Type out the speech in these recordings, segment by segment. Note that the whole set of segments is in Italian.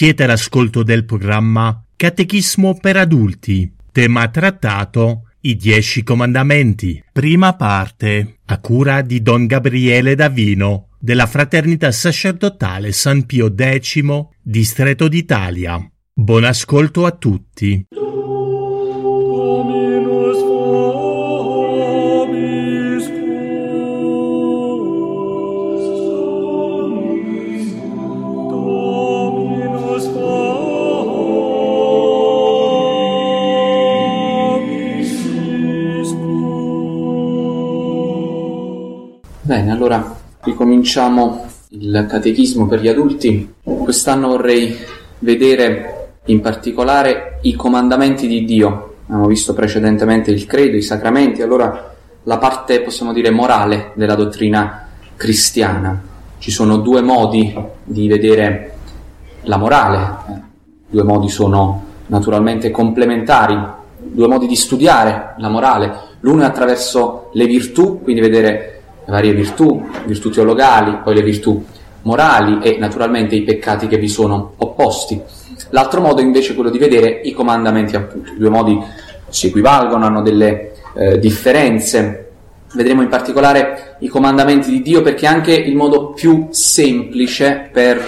Siete all'ascolto del programma Catechismo per adulti, tema trattato I Dieci Comandamenti, prima parte, a cura di Don Gabriele Davino, della Fraternità Sacerdotale San Pio X, Distretto d'Italia. Buon ascolto a tutti. Bene, allora ricominciamo il catechismo per gli adulti. Quest'anno vorrei vedere in particolare i comandamenti di Dio. Abbiamo visto precedentemente il credo, i sacramenti, allora la parte, possiamo dire, morale della dottrina cristiana. Ci sono due modi di vedere la morale, due modi sono naturalmente complementari, due modi di studiare la morale. L'uno è attraverso le virtù, quindi vedere le varie virtù, virtù teologali, poi le virtù morali e naturalmente i peccati che vi sono opposti. L'altro modo invece è quello di vedere i comandamenti appunto. I due modi si equivalgono, hanno delle eh, differenze. Vedremo in particolare i comandamenti di Dio perché è anche il modo più semplice per,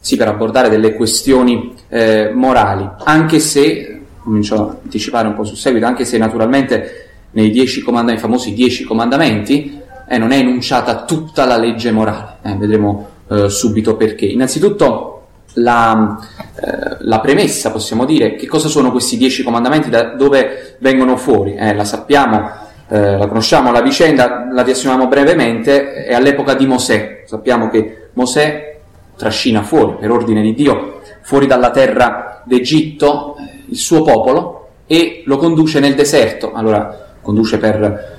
sì, per abbordare delle questioni eh, morali, anche se, comincio a anticipare un po' sul seguito, anche se naturalmente nei dieci comandamenti, i famosi dieci comandamenti, eh, non è enunciata tutta la legge morale. Eh, vedremo eh, subito perché. Innanzitutto la, eh, la, premessa, possiamo dire, che cosa sono questi dieci comandamenti, da dove vengono fuori? Eh, la sappiamo, eh, la conosciamo, la vicenda la riassumiamo brevemente, è all'epoca di Mosè. Sappiamo che Mosè trascina fuori, per ordine di Dio, fuori dalla terra d'Egitto il suo popolo e lo conduce nel deserto. Allora, conduce per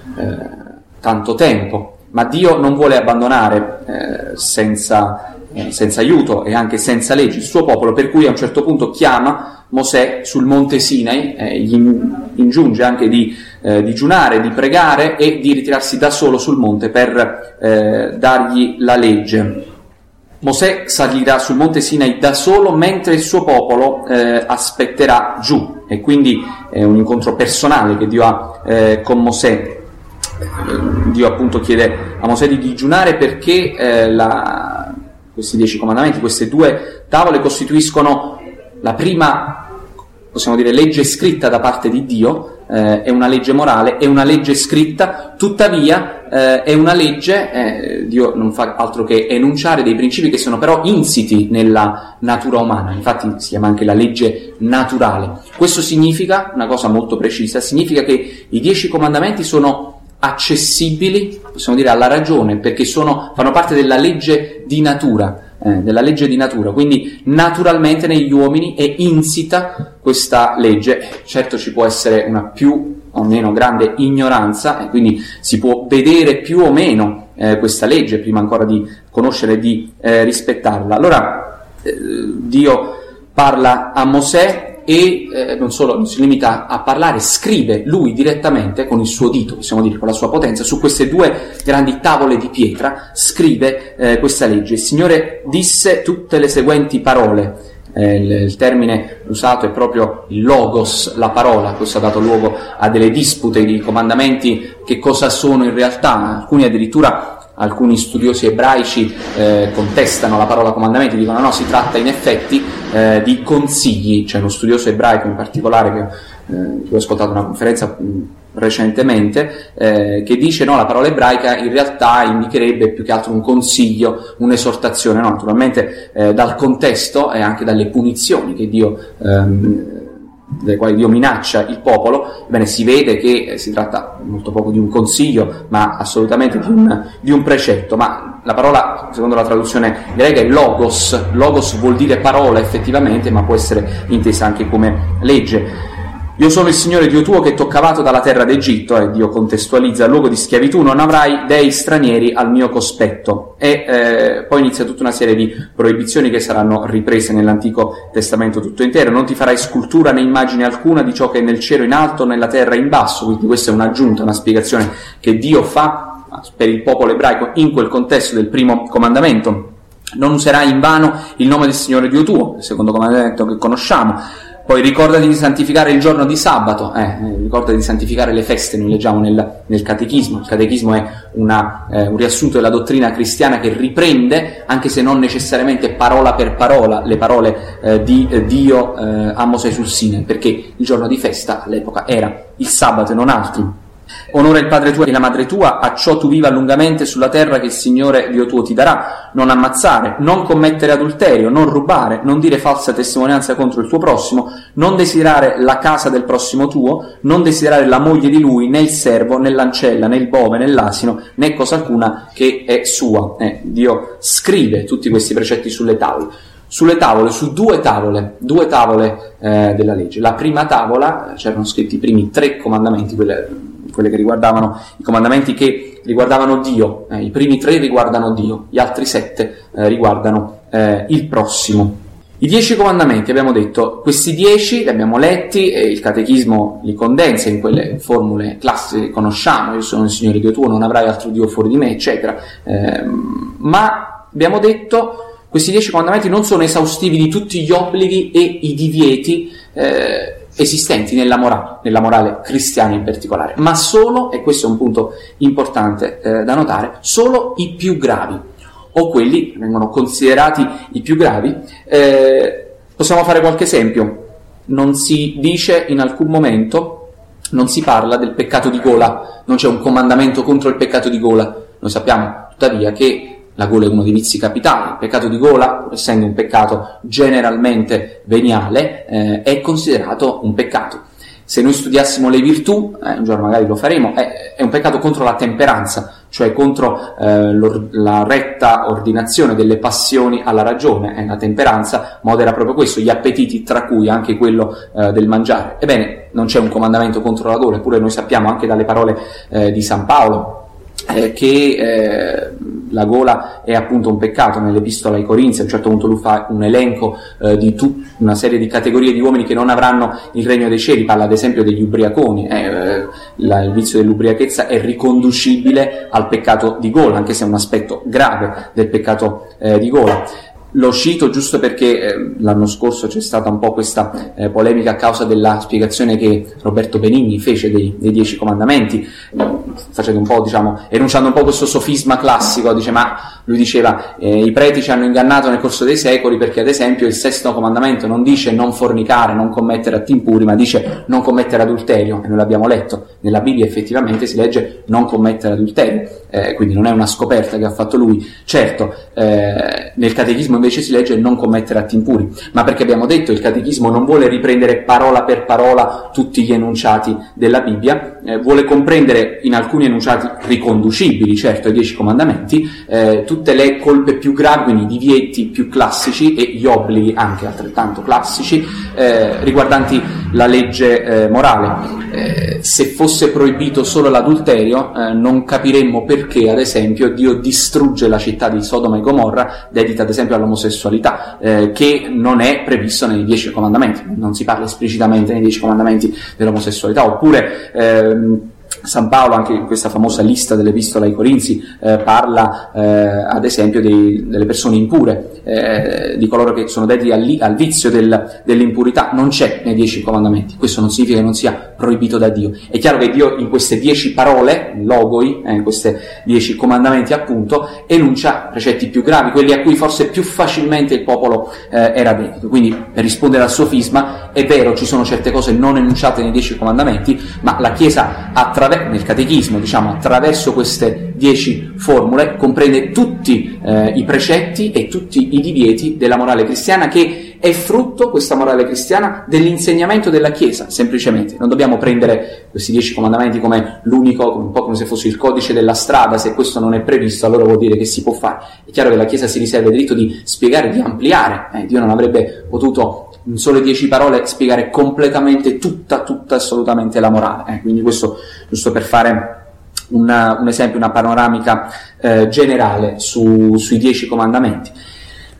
tanto tempo, ma Dio non vuole abbandonare eh, senza, eh, senza, aiuto e anche senza leggi il suo popolo, per cui a un certo punto chiama Mosè sul monte Sinai, eh, gli ingiunge anche di eh, digiunare, di pregare e di ritirarsi da solo sul monte per eh, dargli la legge. Mosè salirà sul monte Sinai da solo mentre il suo popolo eh, aspetterà giù. E quindi è un incontro personale che Dio ha con Mosè Dio appunto chiede a Mosè di digiunare perché eh, la, questi dieci comandamenti, queste due tavole costituiscono la prima, possiamo dire, legge scritta da parte di Dio, eh, è una legge morale, è una legge scritta, tuttavia eh, è una legge, eh, Dio non fa altro che enunciare dei principi che sono però insiti nella natura umana, infatti si chiama anche la legge naturale. Questo significa, una cosa molto precisa, significa che i dieci comandamenti sono accessibili, possiamo dire, alla ragione, perché sono, fanno parte della legge di natura, eh, della legge di natura, quindi naturalmente negli uomini è insita questa legge. Certo ci può essere una più o meno grande ignoranza e quindi si può vedere più o meno eh, questa legge prima ancora di conoscere e di eh, rispettarla. Allora eh, Dio parla a Mosè e eh, non solo non si limita a parlare, scrive lui direttamente con il suo dito, possiamo dire con la sua potenza, su queste due grandi tavole di pietra, scrive eh, questa legge. Il Signore disse tutte le seguenti parole. Eh, il, il, termine usato è proprio il logos, la parola, questo ha dato luogo a delle dispute di comandamenti, che cosa sono in realtà, alcuni addirittura alcuni studiosi ebraici eh, contestano la parola comandamenti, dicono no, si tratta in effetti eh, di consigli, c'è uno studioso ebraico in particolare che, eh, ho ascoltato una conferenza mh, recentemente, eh, che dice no, la parola ebraica in realtà indicherebbe più che altro un consiglio, un'esortazione, no, naturalmente eh, dal contesto e anche dalle punizioni che Dio ehm, delle quali Dio minaccia il popolo, ebbene si vede che eh, si tratta molto poco di un consiglio, ma assolutamente di un, di un precetto. Ma la parola, secondo la traduzione greca, è logos. Logos vuol dire parola effettivamente, ma può essere intesa anche come legge. Io sono il Signore Dio tuo che ti ho cavato dalla terra d'Egitto, e Dio contestualizza il luogo di schiavitù, non avrai dei stranieri al mio cospetto. E eh, poi inizia tutta una serie di proibizioni che saranno riprese nell'Antico Testamento tutto intero. Non ti farai scultura né immagine alcuna di ciò che è nel cielo in alto, nella terra in basso. Quindi questa è un'aggiunta, una spiegazione che Dio fa per il popolo ebraico in quel contesto del primo comandamento. Non userai in vano il nome del Signore Dio tuo, il secondo comandamento che conosciamo poi ricordati di santificare il giorno di sabato, eh, ricordati di santificare le feste, noi leggiamo nel, nel catechismo. Il catechismo è una, eh, un riassunto della dottrina cristiana che riprende, anche se non necessariamente parola per parola, le parole eh, di eh, Dio eh, a Mosè sul Sine, perché il giorno di festa all'epoca era il sabato e non altri. Onora il padre tuo e la madre tua, a ciò tu viva lungamente sulla terra che il Signore Dio tuo ti darà. Non ammazzare, non commettere adulterio, non rubare, non dire falsa testimonianza contro il tuo prossimo, non desiderare la casa del prossimo tuo, non desiderare la moglie di lui, né il servo, né l'ancella, né il bove, né l'asino, né cosa alcuna che è sua. Eh, Dio scrive tutti questi precetti sulle tavole sulle tavole, su due tavole, due tavole eh, della legge. La prima tavola, c'erano scritti i primi tre comandamenti, quelle quelle che riguardavano i comandamenti che riguardavano Dio, eh, i primi tre riguardano Dio, gli altri sette eh, riguardano eh, il prossimo. I dieci comandamenti, abbiamo detto, questi dieci li abbiamo letti e il catechismo li condensa in quelle formule classiche che conosciamo, io sono il Signore Dio tuo, non avrai altro Dio fuori di me, eccetera. Ehm, ma abbiamo detto questi dieci comandamenti non sono esaustivi di tutti gli obblighi e i divieti eh, esistenti nella morale, nella morale cristiana in particolare, ma solo, e questo è un punto importante eh, da notare, solo i più gravi, o quelli che vengono considerati i più gravi. Eh, possiamo fare qualche esempio. Non si dice in alcun momento, non si parla del peccato di gola, non c'è un comandamento contro il peccato di gola. Noi sappiamo tuttavia che la gola è uno dei vizi capitali, il peccato di gola, essendo un peccato generalmente veniale, eh, è considerato un peccato. Se noi studiassimo le virtù, eh, un giorno magari lo faremo, è, è, un peccato contro la temperanza, cioè contro eh, la retta ordinazione delle passioni alla ragione. Eh, la temperanza modera proprio questo, gli appetiti, tra cui anche quello eh, del mangiare. Ebbene, non c'è un comandamento contro la gola, eppure noi sappiamo anche dalle parole eh, di San Paolo eh, che eh, la gola è appunto un peccato nell'epistola ai Corinzi, a un certo punto lui fa un elenco eh, di tut- una serie di categorie di uomini che non avranno il regno dei cieli, parla ad esempio degli ubriaconi, eh, eh, la, il vizio dell'ubriachezza è riconducibile al peccato di gola, anche se è un aspetto grave del peccato eh, di gola. Lo cito giusto perché eh, l'anno scorso c'è stata un po' questa eh, polemica a causa della spiegazione che Roberto Benigni fece dei, dei Dieci Comandamenti, facendo un po', diciamo, enunciando un po' questo sofisma classico, dice ma lui diceva eh, i preti ci hanno ingannato nel corso dei secoli perché ad esempio il sesto comandamento non dice non fornicare, non commettere atti impuri, ma dice non commettere adulterio, e noi l'abbiamo letto, nella Bibbia effettivamente si legge non commettere adulterio, eh, quindi non è una scoperta che ha fatto lui, certo eh, nel catechismo invece si legge non commettere atti impuri, ma perché abbiamo detto il catechismo non vuole riprendere parola per parola tutti gli enunciati della Bibbia, eh, vuole comprendere in alcuni enunciati riconducibili, certo, ai dieci comandamenti, eh, tutte le colpe più gravi, quindi i divieti più classici e gli obblighi anche altrettanto classici eh, riguardanti la legge eh, morale. Eh, se fosse proibito solo l'adulterio, eh, non capiremmo perché, ad esempio, Dio distrugge la città di Sodoma e Gomorra, dedita ad esempio all'omosessualità, eh, che non è previsto nei dieci comandamenti, non si parla esplicitamente nei dieci comandamenti dell'omosessualità, oppure ehm, San Paolo, anche in questa famosa lista dell'Epistola ai Corinzi, eh, parla eh, ad esempio dei, delle persone impure, eh, di coloro che sono dediti al, al vizio del, dell'impurità. Non c'è nei dieci comandamenti, questo non significa che non sia proibito da Dio. È chiaro che Dio in queste dieci parole, logoi, eh, in questi dieci comandamenti appunto, enuncia precetti più gravi, quelli a cui forse più facilmente il popolo eh, era dedito. Quindi per rispondere al sofisma, è vero, ci sono certe cose non enunciate nei dieci comandamenti, ma la Chiesa attraverso nel catechismo, diciamo, attraverso queste dieci formule, comprende tutti eh, i precetti e tutti i divieti della morale cristiana che è frutto, questa morale cristiana, dell'insegnamento della Chiesa, semplicemente. Non dobbiamo prendere questi dieci comandamenti come l'unico, un po' come se fosse il codice della strada, se questo non è previsto allora vuol dire che si può fare. È chiaro che la Chiesa si riserva il diritto di spiegare, di ampliare, eh, Dio non avrebbe potuto in sole dieci parole spiegare completamente tutta, tutta assolutamente la morale. Eh, quindi questo giusto per fare una, un esempio, una panoramica eh, generale su, sui dieci comandamenti.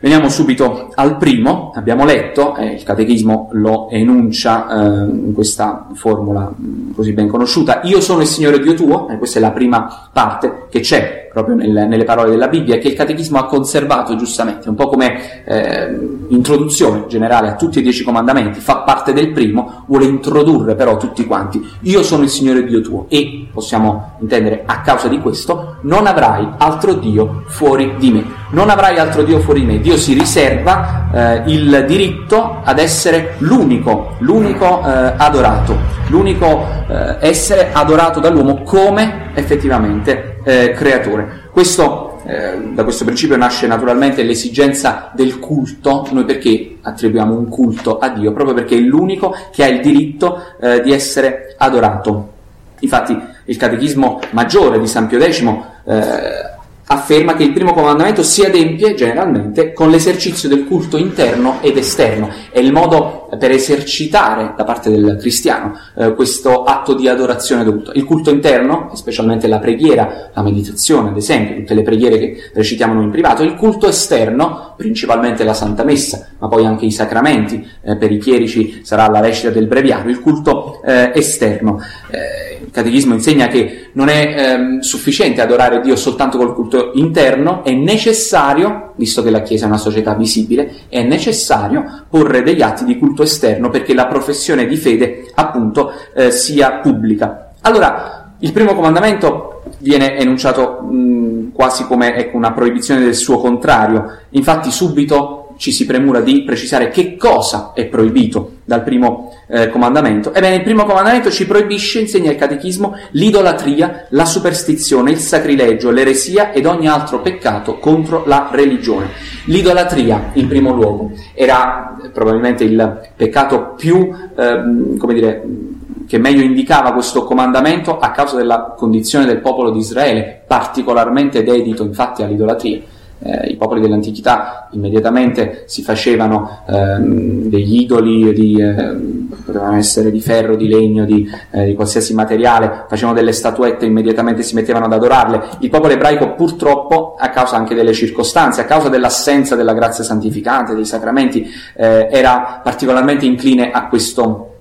Veniamo subito al primo, abbiamo letto, eh, il catechismo lo enuncia eh, in questa formula mm, così ben conosciuta, io sono il Signore Dio tuo, e questa è la prima parte che c'è proprio nel, nelle parole della Bibbia, che il catechismo ha conservato giustamente, un po' come eh, introduzione generale a tutti i dieci comandamenti, fa parte del primo, vuole introdurre però tutti quanti, io sono il Signore Dio tuo e, possiamo intendere, a causa di questo, non avrai altro Dio fuori di me, non avrai altro Dio fuori di me, Dio si riserva eh, il diritto ad essere l'unico, l'unico eh, adorato, l'unico eh, essere adorato dall'uomo come effettivamente eh, creatore. Questo, eh, da questo principio nasce naturalmente l'esigenza del culto. Noi perché attribuiamo un culto a Dio? Proprio perché è l'unico che ha il diritto eh, di essere adorato. Infatti il catechismo maggiore di San Pio X afferma che il primo comandamento si adempie generalmente con l'esercizio del culto interno ed esterno. È il modo per esercitare da parte del cristiano eh, questo atto di adorazione dovuto. Il culto interno, specialmente la preghiera, la meditazione, ad esempio, tutte le preghiere che recitiamo noi in privato. Il culto esterno, principalmente la Santa Messa, ma poi anche i sacramenti, eh, per i chierici sarà la recita del breviario. Il culto eh, esterno. Eh, il catechismo insegna che non è ehm, sufficiente adorare Dio soltanto col culto interno, è necessario, visto che la Chiesa è una società visibile, è necessario porre degli atti di culto esterno perché la professione di fede appunto eh, sia pubblica. Allora, il primo comandamento viene enunciato mh, quasi come ecco, una proibizione del suo contrario, infatti subito ci si premura di precisare che cosa è proibito dal primo eh, comandamento. Ebbene, il primo comandamento ci proibisce, insegna il catechismo, l'idolatria, la superstizione, il sacrilegio, l'eresia ed ogni altro peccato contro la religione. L'idolatria, in primo luogo, era eh, probabilmente il peccato più, eh, come dire, che meglio indicava questo comandamento a causa della condizione del popolo di Israele, particolarmente dedito infatti all'idolatria eh, i popoli dell'antichità immediatamente si facevano ehm, degli idoli di, eh, potevano essere di ferro, di legno, di, eh, di, qualsiasi materiale, facevano delle statuette, immediatamente si mettevano ad adorarle. Il popolo ebraico purtroppo, a causa anche delle circostanze, a causa dell'assenza della grazia santificante, dei sacramenti, eh, era particolarmente incline a questo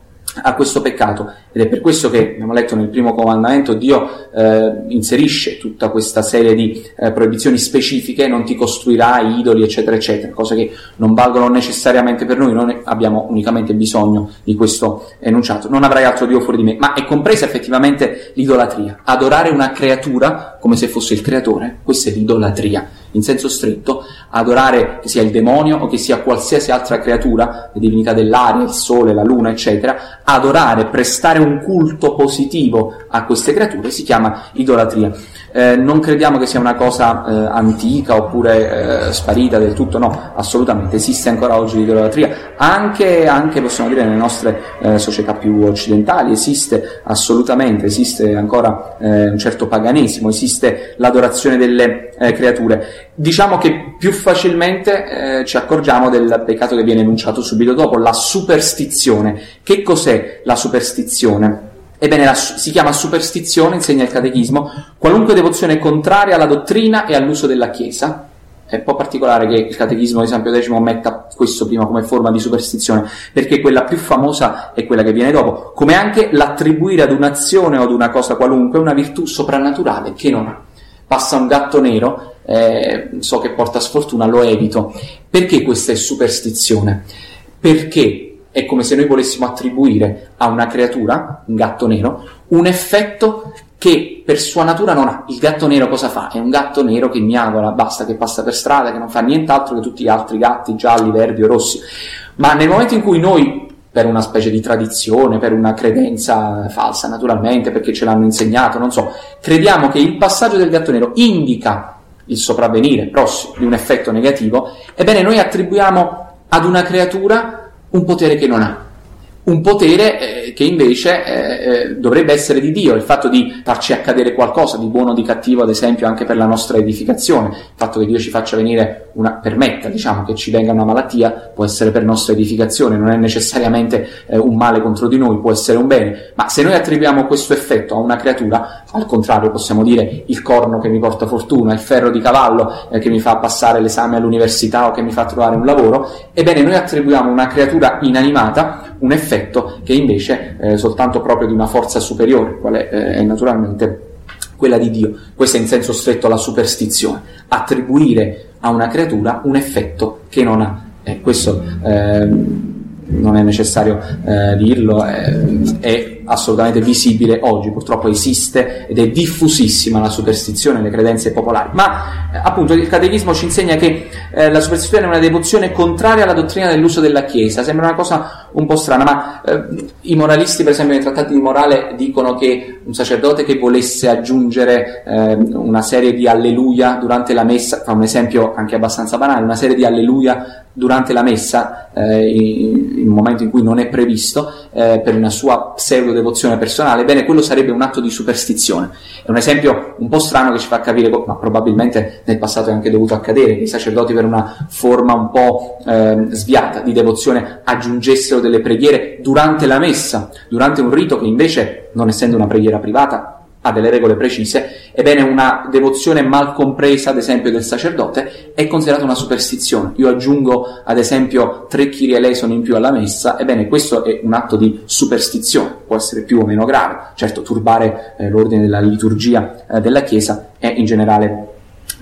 a questo peccato. Ed è per questo che abbiamo letto nel primo comandamento Dio eh, inserisce tutta questa serie di eh, proibizioni specifiche non ti costruirai idoli eccetera eccetera cose che non valgono necessariamente per noi. Noi abbiamo unicamente bisogno di questo enunciato. Non avrai altro Dio fuori di me. Ma è compresa effettivamente l'idolatria. Adorare una creatura come se fosse il creatore questa è l'idolatria in senso stretto, adorare che sia il demonio o che sia qualsiasi altra creatura, le divinità dell'aria, il sole, la luna, eccetera, adorare, prestare un culto positivo a queste creature si chiama idolatria. Eh, non crediamo che sia una cosa eh, antica oppure eh, sparita del tutto, no, assolutamente, esiste ancora oggi l'idolatria, anche, anche possiamo dire nelle nostre eh, società più occidentali, esiste assolutamente, esiste ancora eh, un certo paganesimo, esiste l'adorazione delle eh, creature. Diciamo che più facilmente ci accorgiamo del peccato che viene enunciato subito dopo, la superstizione. Che cos'è la superstizione? Ebbene, la, si chiama superstizione, insegna il catechismo, qualunque devozione contraria alla dottrina e all'uso della Chiesa. È un po' particolare che il catechismo di San Pio X metta questo prima come forma di superstizione, perché quella più famosa è quella che viene dopo, come anche l'attribuire ad un'azione o ad una cosa qualunque una virtù soprannaturale che non ha. Passa un gatto nero, eh, so che porta sfortuna, lo evito. Perché questa è superstizione? Perché è come se noi volessimo attribuire a una creatura, un gatto nero, un effetto che per sua natura non ha. Il gatto nero cosa fa? È un gatto nero che miagola, basta, che passa per strada, che non fa nient'altro che tutti gli altri gatti gialli, verdi o rossi. Ma nel momento in cui noi, per una specie di tradizione, per una credenza falsa naturalmente, perché ce l'hanno insegnato, non so, crediamo che il passaggio del gatto nero indica il sopravvenire prossimo di un effetto negativo, ebbene noi attribuiamo ad una creatura un potere che non ha. Un potere eh, che invece eh, eh, dovrebbe essere di Dio, il fatto di farci accadere qualcosa di buono o di cattivo, ad esempio, anche per la nostra edificazione, il fatto che Dio ci faccia venire una, permetta, diciamo, che ci venga una malattia, può essere per nostra edificazione, non è necessariamente eh, un male contro di noi, può essere un bene, ma se noi attribuiamo questo effetto a una creatura, al contrario possiamo dire il corno che mi porta fortuna, il ferro di cavallo eh, che mi fa passare l'esame all'università o che mi fa trovare un lavoro, ebbene noi attribuiamo a una creatura inanimata un effetto che invece è soltanto proprio di una forza superiore, quale eh, è naturalmente quella di Dio. Questo è in senso stretto la superstizione, attribuire a una creatura un effetto che non ha. E questo eh, non è necessario eh, dirlo, eh, è assolutamente visibile oggi, purtroppo esiste ed è diffusissima la superstizione e le credenze popolari, ma eh, appunto il catechismo ci insegna che eh, la superstizione è una devozione contraria alla dottrina dell'uso della Chiesa, sembra una cosa un po' strana, ma eh, i moralisti per esempio nei trattati di morale dicono che un sacerdote che volesse aggiungere eh, una serie di alleluia durante la messa, fa un esempio anche abbastanza banale, una serie di alleluia durante la messa, eh, in, un momento in cui non è previsto, eh, per una sua pseudo devozione personale, bene, quello sarebbe un atto di superstizione. È un esempio un po' strano che ci fa capire, ma probabilmente nel passato è anche dovuto accadere, che i sacerdoti per una forma un po' eh, sviata di devozione aggiungessero delle preghiere durante la messa, durante un rito che invece, non essendo una preghiera privata, ha delle regole precise, ebbene una devozione mal compresa, ad esempio, del sacerdote è considerata una superstizione. Io aggiungo, ad esempio, tre Kyrie eleison in più alla messa, ebbene questo è un atto di superstizione, può essere più o meno grave. Certo, turbare eh, l'ordine della liturgia eh, della Chiesa è in generale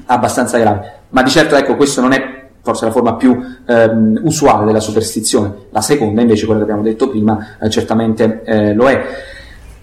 abbastanza grave. Ma di certo, ecco, questo non è forse la forma più ehm, usuale della superstizione. La seconda, invece, quella che abbiamo detto prima, eh, certamente eh, lo è.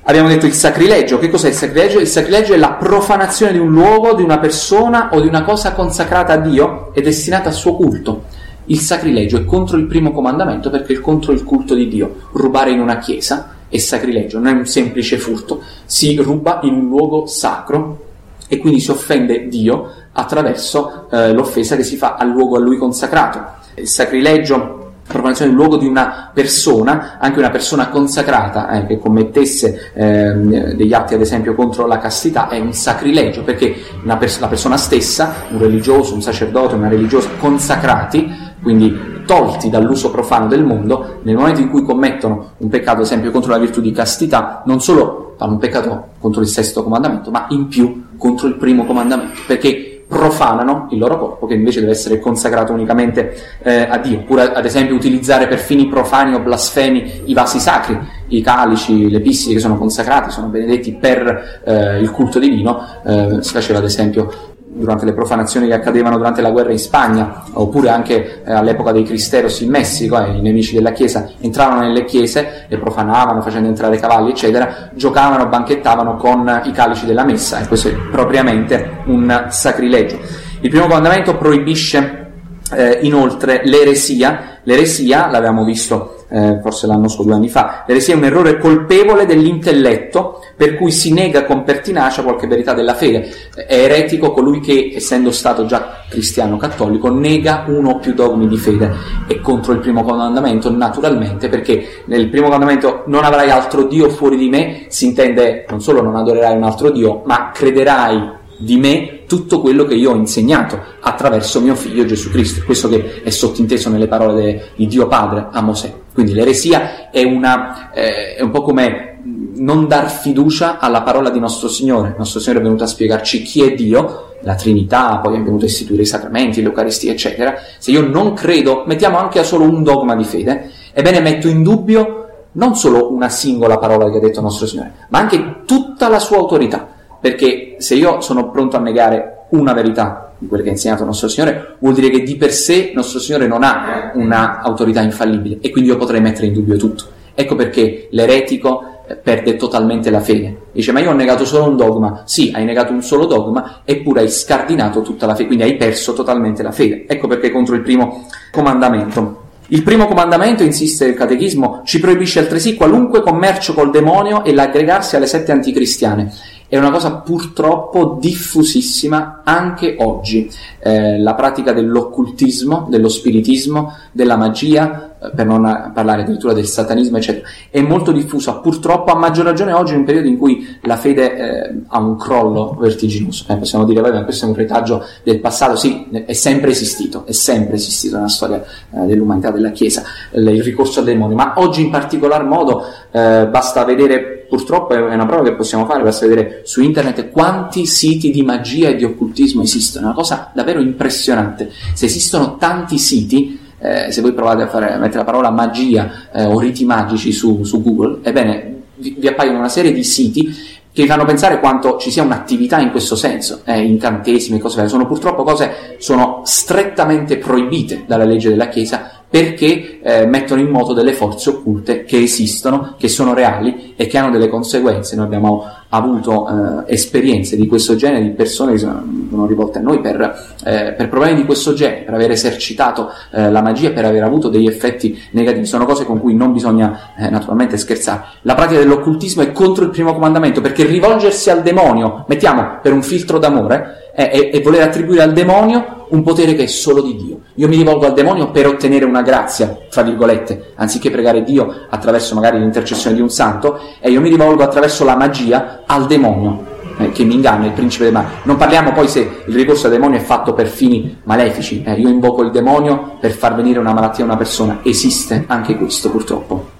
Abbiamo detto il sacrilegio. Che cos'è il sacrilegio? Il sacrilegio è la profanazione di un luogo, di una persona o di una cosa consacrata a Dio e destinata al suo culto. Il sacrilegio è contro il primo comandamento perché è contro il culto di Dio. Rubare in una chiesa è sacrilegio, non è un semplice furto. Si ruba in un luogo sacro e quindi si offende Dio attraverso eh, l'offesa che si fa al luogo a lui consacrato. Il sacrilegio profanazione del luogo di una persona, anche una persona consacrata eh, che commettesse eh, degli atti ad esempio contro la castità è un sacrilegio perché pers- la persona stessa, un religioso, un sacerdote, una religiosa consacrati, quindi tolti dall'uso profano del mondo, nel momento in cui commettono un peccato ad esempio contro la virtù di castità, non solo fanno un peccato contro il sesto comandamento, ma in più contro il primo comandamento, perché profanano il loro corpo che invece deve essere consacrato unicamente eh, a Dio, oppure ad esempio utilizzare per fini profani o blasfemi i vasi sacri, i calici, le pissili che sono consacrati, sono benedetti per eh, il culto divino, eh, si faceva ad esempio durante le profanazioni che accadevano durante la guerra in Spagna, oppure anche eh, all'epoca dei Cristeros in Messico, eh, i nemici della Chiesa entravano nelle chiese, le profanavano facendo entrare cavalli, eccetera, giocavano, banchettavano con i calici della messa, e questo è propriamente un sacrilegio. Il primo comandamento proibisce eh, inoltre l'eresia, l'eresia, l'abbiamo visto eh, forse l'anno scorso, due anni fa, l'eresia è un errore colpevole dell'intelletto per cui si nega con pertinacia qualche verità della fede. È eretico colui che, essendo stato già cristiano cattolico, nega uno o più dogmi di fede. È contro il primo comandamento, naturalmente, perché nel primo comandamento non avrai altro Dio fuori di me, si intende non solo non adorerai un altro Dio, ma crederai di me tutto quello che io ho insegnato attraverso mio figlio Gesù Cristo. Questo che è sottinteso nelle parole di Dio Padre a Mosè. Quindi l'eresia è, una, eh, è un po' come non dar fiducia alla parola di nostro Signore. Il nostro Signore è venuto a spiegarci chi è Dio, la Trinità, poi è venuto a istituire i sacramenti, l'Eucaristia, eccetera. Se io non credo, mettiamo anche a solo un dogma di fede, ebbene metto in dubbio non solo una singola parola che ha detto nostro Signore, ma anche tutta la sua autorità. Perché se io sono pronto a negare una verità di quelle che ha insegnato nostro Signore, vuol dire che di per sé nostro Signore non ha un'autorità infallibile e quindi io potrei mettere in dubbio tutto. Ecco perché l'eretico eh, perde totalmente la fede. Dice, ma io ho negato solo un dogma. Sì, hai negato un solo dogma, eppure hai scardinato tutta la fede, quindi hai perso totalmente la fede. Ecco perché contro il primo comandamento. Il primo comandamento, insiste il catechismo, ci proibisce altresì qualunque commercio col demonio e l'aggregarsi alle sette anticristiane. È una cosa purtroppo diffusissima anche oggi. Eh, la pratica dell'occultismo, dello spiritismo, della magia, eh, per non parlare addirittura del satanismo, eccetera, è molto diffusa purtroppo a maggior ragione oggi in un periodo in cui la fede eh, ha un crollo vertiginoso. Eh, possiamo dire, vabbè, questo è un retaggio del passato, sì, è sempre esistito, è sempre esistito nella storia eh, dell'umanità, della Chiesa, il ricorso al demonio, ma oggi in particolar modo eh, basta vedere purtroppo è una prova che possiamo fare, basta vedere su internet quanti siti di magia e di occultismo esistono, è una cosa davvero impressionante. Se esistono tanti siti, eh, se voi provate a, fare, a mettere la parola magia eh, o riti magici su, su Google, ebbene vi, vi appaiono una serie di siti che vi fanno pensare quanto ci sia un'attività in questo senso, eh, incantesimi e cose varie. Sono purtroppo cose sono strettamente proibite dalla legge della Chiesa perché eh, mettono in moto delle forze occulte che esistono, che sono reali e che hanno delle conseguenze. Noi abbiamo avuto eh, esperienze di questo genere, di persone che sono rivolte a noi per, eh, per problemi di questo genere, per aver esercitato eh, la magia, per aver avuto degli effetti negativi. Sono cose con cui non bisogna eh, naturalmente scherzare. La pratica dell'occultismo è contro il primo comandamento perché rivolgersi al demonio, mettiamo per un filtro d'amore, è, è, voler attribuire al demonio un potere che è solo di Dio. Io mi rivolgo al demonio per ottenere una grazia, tra virgolette, anziché pregare Dio attraverso magari l'intercessione di un santo, e io mi rivolgo attraverso la magia al demonio eh, che mi inganna, il principe del male. Non parliamo poi se il ricorso al demonio è fatto per fini malefici, eh, io invoco il demonio per far venire una malattia a una persona, esiste anche questo purtroppo.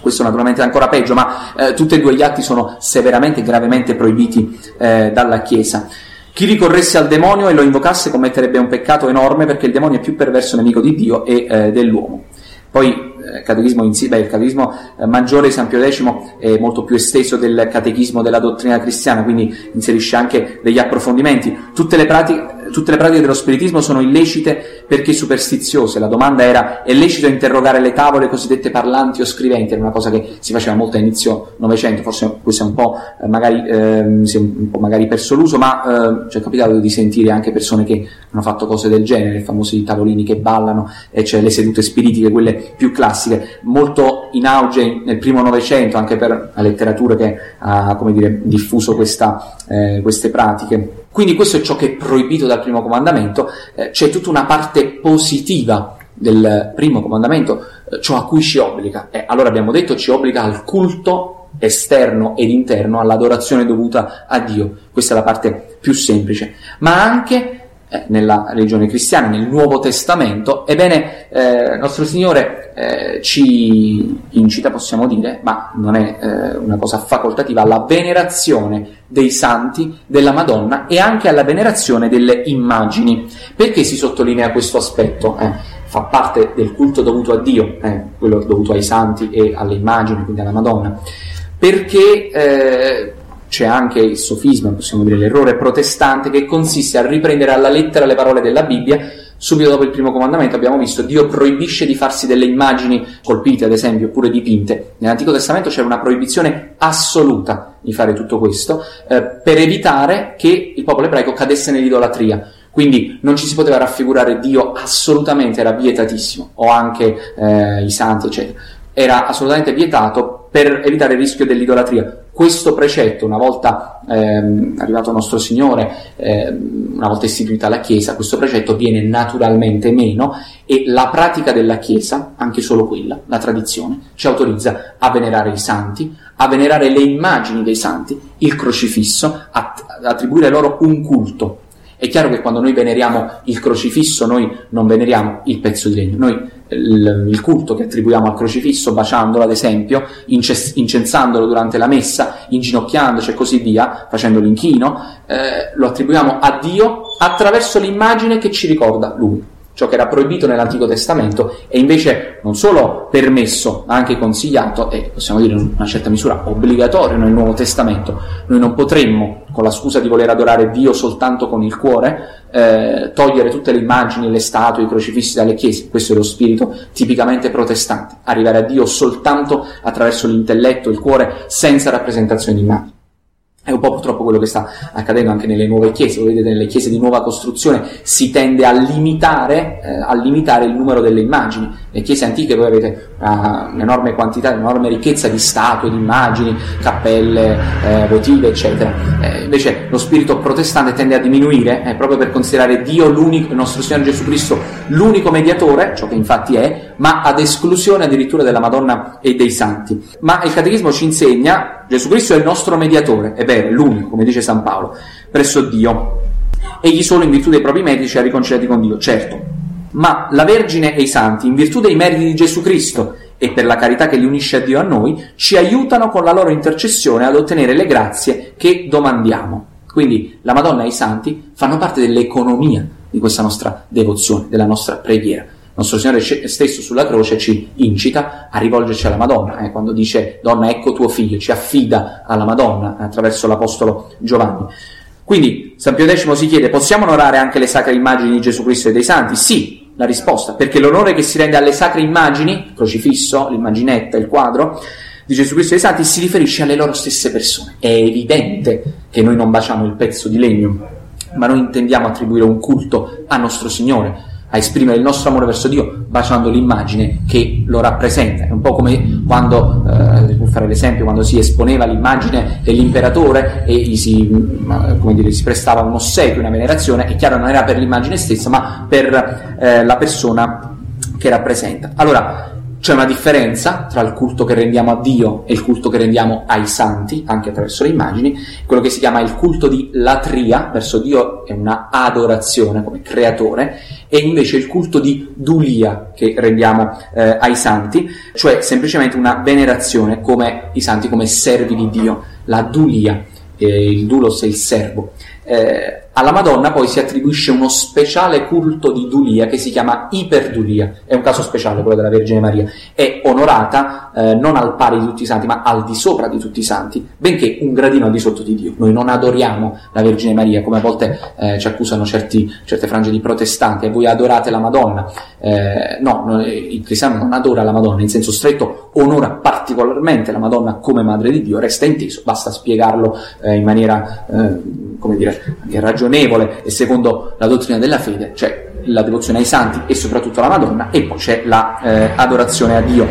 Questo naturalmente è ancora peggio, ma eh, tutti e due gli atti sono severamente e gravemente proibiti eh, dalla Chiesa. Chi ricorresse al demonio e lo invocasse commetterebbe un peccato enorme perché il demonio è più perverso nemico di Dio e eh, dell'uomo. Poi eh, catechismo in sì, beh, il catechismo eh, maggiore di San Pio X è molto più esteso del catechismo della dottrina cristiana, quindi inserisce anche degli approfondimenti. Tutte le pratiche, tutte le pratiche dello spiritismo sono illecite perché superstiziose. La domanda era: è lecito interrogare le tavole cosiddette parlanti o scriventi? Era una cosa che si faceva molto a inizio Novecento, forse questo è un po' eh, magari, eh, è un po' magari perso l'uso, ma eh, ci è capitato di sentire anche persone che hanno fatto cose del genere, i famosi tavolini che ballano, e cioè le sedute spiritiche, quelle più classiche, molto in auge nel primo Novecento, anche per la letteratura che ha dire, diffuso questa, eh, queste pratiche. Quindi questo è ciò che è proibito dal primo comandamento, eh, c'è tutta una parte positiva del primo comandamento, eh, ciò a cui ci obbliga. Allora abbiamo detto ci obbliga al culto esterno ed interno, all'adorazione dovuta a Dio. Questa è la parte più semplice, ma anche eh, nella religione cristiana, nel Nuovo Testamento, ebbene, eh, nostro Signore eh, ci incita, possiamo dire, ma non è eh, una cosa facoltativa, alla venerazione dei santi, della Madonna e anche alla venerazione delle immagini. Perché si sottolinea questo aspetto? Eh, fa parte del culto dovuto a Dio, eh, quello dovuto ai santi e alle immagini, quindi alla Madonna, perché c'è anche il sofisma, possiamo dire l'errore protestante, che consiste a riprendere alla lettera le parole della Bibbia. Subito dopo il primo comandamento abbiamo visto Dio proibisce di farsi delle immagini colpite, ad esempio, oppure dipinte. Nell'Antico Testamento c'era una proibizione assoluta di fare tutto questo eh, per evitare che il popolo ebraico cadesse nell'idolatria. Quindi non ci si poteva raffigurare Dio assolutamente, era vietatissimo, o anche eh, i santi, eccetera. Era assolutamente vietato per evitare il rischio dell'idolatria questo precetto, una volta ehm, arrivato nostro Signore, ehm, una volta istituita la Chiesa, questo precetto viene naturalmente meno e la pratica della Chiesa, anche solo quella, la tradizione, ci autorizza a venerare i santi, a venerare le immagini dei santi, il crocifisso, a, a attribuire loro un culto. È chiaro che quando noi veneriamo il crocifisso, noi non veneriamo il pezzo di legno, noi il, il, culto che attribuiamo al crocifisso, baciandolo ad esempio, inces- incensandolo durante la messa, inginocchiandoci e così via, facendo l'inchino, eh, lo attribuiamo a Dio attraverso l'immagine che ci ricorda Lui ciò che era proibito nell'Antico Testamento è invece non solo permesso, ma anche consigliato e possiamo dire in una certa misura obbligatorio nel Nuovo Testamento. Noi non potremmo, con la scusa di voler adorare Dio soltanto con il cuore, eh, togliere tutte le immagini, le statue, i crocifissi dalle chiese. Questo è lo spirito tipicamente protestante, arrivare a Dio soltanto attraverso l'intelletto, il cuore, senza rappresentazione di immagini. È un po' purtroppo quello che sta accadendo anche nelle nuove chiese, lo vedete nelle chiese di nuova costruzione si tende a limitare, eh, a limitare il numero delle immagini, Le chiese antiche voi avete uh, un'enorme quantità, un'enorme ricchezza di statue, di immagini, cappelle, eh, votive, eccetera. Eh, invece lo spirito protestante tende a diminuire eh, proprio per considerare Dio l'unico, il nostro Signore Gesù Cristo l'unico mediatore, ciò che infatti è, ma ad esclusione addirittura della Madonna e dei santi. Ma il Catechismo ci insegna Gesù Cristo è il nostro mediatore, è vero, l'unico, come dice San Paolo, presso Dio. Egli solo in virtù dei propri meriti ci ha riconciliati con Dio, certo, ma la Vergine e i santi, in virtù dei meriti di Gesù Cristo e per la carità che li unisce a Dio a noi, ci aiutano con la loro intercessione ad ottenere le grazie che domandiamo. Quindi la Madonna e i santi fanno parte dell'economia di questa nostra devozione, della nostra preghiera. Il nostro Signore stesso sulla croce ci incita a rivolgerci alla Madonna, eh, quando dice donna ecco tuo figlio, ci affida alla Madonna attraverso l'Apostolo Giovanni. Quindi San Pio X si chiede, possiamo onorare anche le sacre immagini di Gesù Cristo e dei santi? Sì, la risposta, perché l'onore che si rende alle sacre immagini, il crocifisso, l'immaginetta, il quadro, di Gesù Cristo e dei Santi si riferisce alle loro stesse persone. È evidente che noi non baciamo il pezzo di legno, ma noi intendiamo attribuire un culto a nostro Signore, a esprimere il nostro amore verso Dio baciando l'immagine che lo rappresenta. È un po' come quando, eh, per fare l'esempio, quando si esponeva l'immagine dell'imperatore e gli si, dire, si prestava un ossequio, una venerazione, è chiaro non era per l'immagine stessa, ma per eh, la persona che rappresenta. Allora, c'è una differenza tra il culto che rendiamo a Dio e il culto che rendiamo ai santi, anche attraverso le immagini, quello che si chiama il culto di latria, verso Dio è una adorazione come creatore, e invece il culto di dulia che rendiamo eh, ai santi, cioè semplicemente una venerazione come i santi come servi di Dio, la dulia, eh, il dulos è il servo. Eh, alla Madonna poi si attribuisce uno speciale culto di Dulia che si chiama iperdulia, è un caso speciale quello della Vergine Maria, è onorata eh, non al pari di tutti i santi ma al di sopra di tutti i santi, benché un gradino al di sotto di Dio. Noi non adoriamo la Vergine Maria come a volte eh, ci accusano certi, certe frange di protestanti, e voi adorate la Madonna. Eh, no, il cristiano non adora la Madonna in senso stretto, onora particolarmente la Madonna come Madre di Dio, resta inteso, basta spiegarlo eh, in maniera, eh, come dire, ragionevole ragionevole e secondo la dottrina della fede, cioè la devozione ai santi e soprattutto alla Madonna, e poi c'è l'adorazione la, eh, a Dio.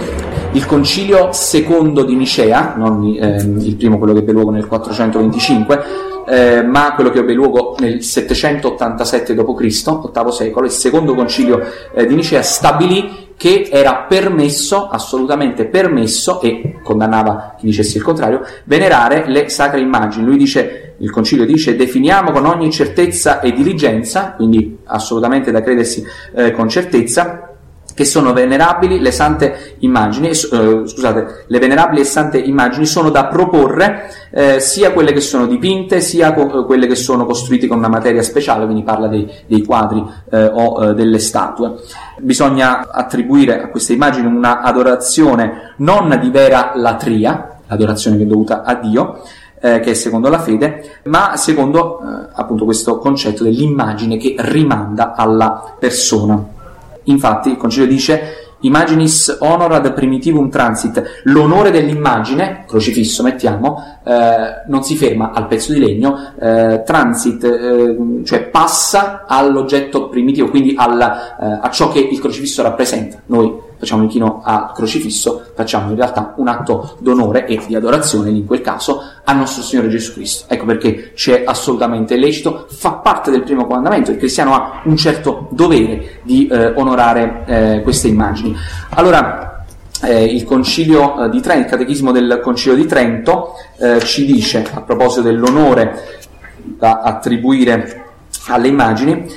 Il concilio secondo di Nicea, non eh, il primo quello che ebbe luogo nel 425, eh, ma quello che ebbe luogo nel 787 d.C., VIII secolo, il secondo concilio eh, di Nicea stabilì che era permesso, assolutamente permesso, e condannava chi dicesse il contrario, venerare le sacre immagini. Lui dice, il concilio dice, definiamo con ogni certezza e diligenza, quindi assolutamente da credersi eh, con certezza, che sono venerabili le sante immagini, eh, scusate, le venerabili e sante immagini sono da proporre eh, sia quelle che sono dipinte sia co- quelle che sono costruite con una materia speciale, quindi parla dei, dei quadri eh, o eh, delle statue. Bisogna attribuire a queste immagini una adorazione non di vera latria, l'adorazione che è dovuta a Dio, eh, che è secondo la fede, ma secondo eh, appunto questo concetto dell'immagine che rimanda alla persona. Infatti il concilio dice imaginis honor primitivum transit, l'onore dell'immagine, crocifisso mettiamo, eh, non si ferma al pezzo di legno, eh, transit, eh, cioè passa all'oggetto primitivo, quindi al, eh, a ciò che il crocifisso rappresenta. Noi facciamo l'inchino al crocifisso, facciamo in realtà un atto d'onore e di adorazione, in quel caso, al nostro Signore Gesù Cristo. Ecco perché c'è assolutamente lecito, fa parte del primo comandamento, il cristiano ha un certo dovere di eh, onorare eh, queste immagini. Allora, eh, il concilio eh, di Trento, il catechismo del concilio di Trento eh, ci dice, a proposito dell'onore da attribuire alle immagini,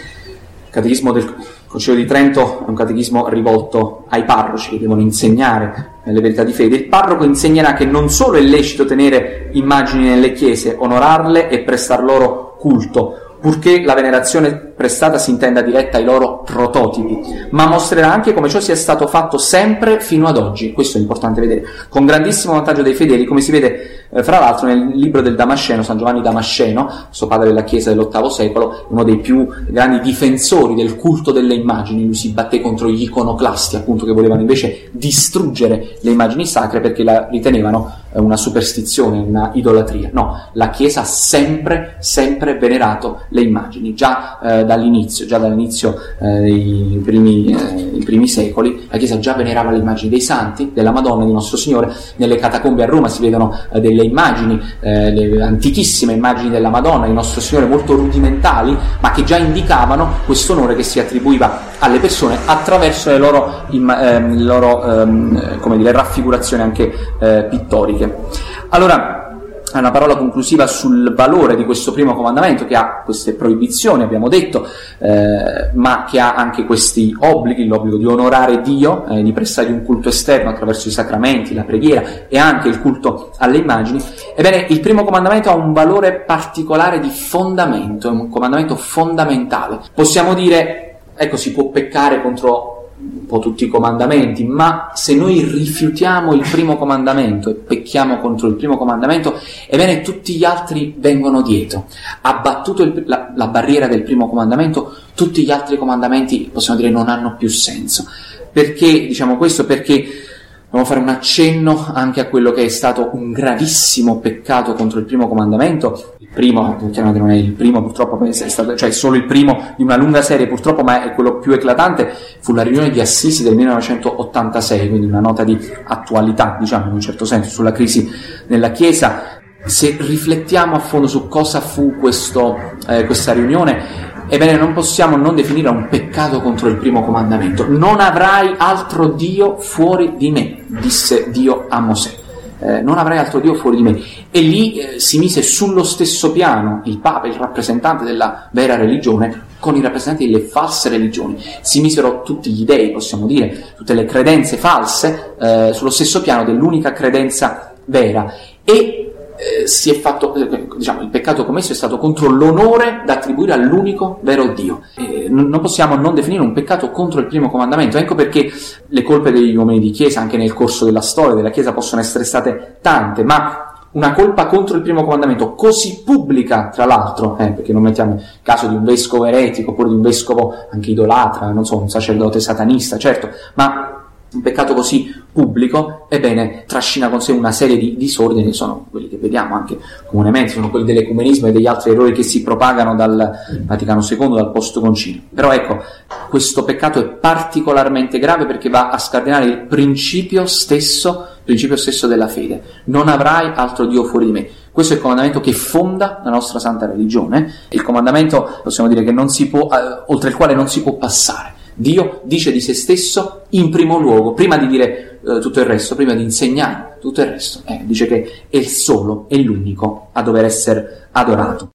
catechismo del Concilio di Trento è un catechismo rivolto ai parroci che devono insegnare le verità di fede. Il parroco insegnerà che non solo è lecito tenere immagini nelle chiese, onorarle e prestar loro culto, purché la venerazione prestata si intenda diretta ai loro prototipi, ma mostrerà anche come ciò sia stato fatto sempre fino ad oggi, questo è importante vedere, con grandissimo vantaggio dei fedeli, come si vede eh, fra l'altro nel libro del Damasceno, San Giovanni Damasceno, suo padre della Chiesa dell'VIII secolo, uno dei più grandi difensori del culto delle immagini, lui si batté contro gli iconoclasti, appunto, che volevano invece distruggere le immagini sacre perché la ritenevano eh, una superstizione, una idolatria. No, la Chiesa ha sempre, sempre venerato le immagini. Già eh, dall'inizio, già dall'inizio eh, dei primi, eh, primi, secoli, la Chiesa già venerava le immagini dei santi, della Madonna di Nostro Signore. Nelle catacombe a Roma si vedono eh, delle immagini, eh, le antichissime immagini della Madonna di Nostro Signore molto rudimentali, ma che già indicavano questo onore che si attribuiva alle persone attraverso le loro, ehm, le loro ehm, dire, raffigurazioni anche eh, pittoriche. Allora, una parola conclusiva sul valore di questo primo comandamento che ha queste proibizioni, abbiamo detto, eh, ma che ha anche questi obblighi, l'obbligo di onorare Dio, eh, di prestare un culto esterno attraverso i sacramenti, la preghiera e anche il culto alle immagini. Ebbene, il primo comandamento ha un valore particolare di fondamento, è un comandamento fondamentale. Possiamo dire, ecco, si può peccare contro un po' tutti i comandamenti, ma se noi rifiutiamo il primo comandamento e pecchiamo contro il primo comandamento, ebbene tutti gli altri vengono dietro. Abbattuto il, la, la barriera del primo comandamento, tutti gli altri comandamenti, possiamo dire, non hanno più senso. Perché diciamo questo? Perché Dobbiamo fare un accenno anche a quello che è stato un gravissimo peccato contro il primo comandamento. Il primo, chiaramente non è il primo, purtroppo è stato, cioè solo il primo di una lunga serie, purtroppo, ma è quello più eclatante, fu la riunione di Assisi del 1986, quindi una nota di attualità, diciamo, in un certo senso, sulla crisi nella Chiesa. Se riflettiamo a fondo su cosa fu questo, eh, questa riunione, Ebbene, non possiamo non definire un peccato contro il primo comandamento. Non avrai altro Dio fuori di me, disse Dio a Mosè. Eh, non avrai altro Dio fuori di me. E lì eh, si mise sullo stesso piano il Papa, il rappresentante della vera religione, con i rappresentanti delle false religioni. Si misero tutti gli dei, possiamo dire, tutte le credenze false, eh, sullo stesso piano dell'unica credenza vera. E eh, si è fatto, eh, diciamo, il peccato commesso è stato contro l'onore da attribuire all'unico vero Dio. Eh, non possiamo non definire un peccato contro il primo comandamento. Ecco perché le colpe degli uomini di Chiesa, anche nel corso della storia della Chiesa, possono essere state tante, ma una colpa contro il primo comandamento, così pubblica tra l'altro, eh, perché non mettiamo il caso di un vescovo eretico oppure di un vescovo anche idolatra, non so, un sacerdote satanista, certo, ma un peccato così pubblico, ebbene, trascina con sé una serie di disordini, sono quelli che vediamo anche comunemente, sono quelli dell'ecumenismo e degli altri errori che si propagano dal Vaticano II, dal post concilio. Però ecco, questo peccato è particolarmente grave perché va a scardinare il principio stesso, principio stesso della fede. Non avrai altro Dio fuori di me. Questo è il comandamento che fonda la nostra santa religione, il comandamento, possiamo dire, che non può, eh, oltre il quale non si può passare. Dio dice di se stesso in primo luogo, prima di dire eh, tutto il resto, prima di insegnare tutto il resto, eh, dice che è il solo, è l'unico a dover essere adorato.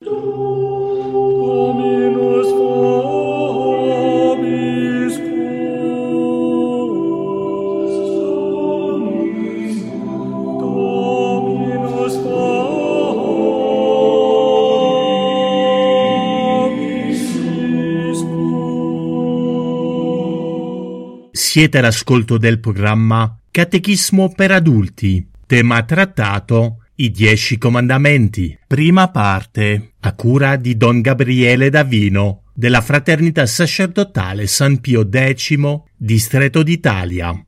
Siete all'ascolto del programma Catechismo per adulti, tema trattato I Dieci Comandamenti, prima parte, a cura di Don Gabriele Davino, della Fraternità Sacerdotale San Pio X, Distretto d'Italia.